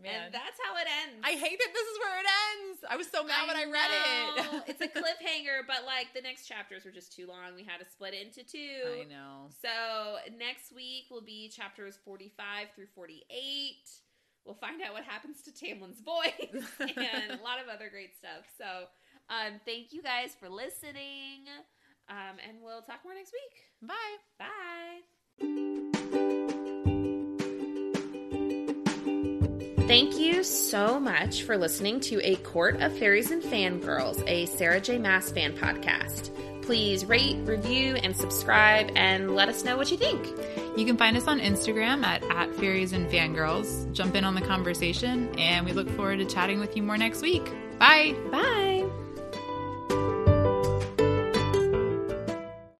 Man. And that's how it ends. I hate that this is where it ends. I was so mad when I read know. it. it's a cliffhanger, but like the next chapters were just too long. We had to split it into two. I know. So next week will be chapters 45 through 48. We'll find out what happens to Tamlin's voice and a lot of other great stuff. So um, thank you guys for listening. Um, and we'll talk more next week. Bye. Bye. Thank you so much for listening to A Court of Faeries and Fangirls, a Sarah J. Maas fan podcast. Please rate, review, and subscribe and let us know what you think. You can find us on Instagram at, at Faeries and Fangirls. Jump in on the conversation, and we look forward to chatting with you more next week. Bye. Bye.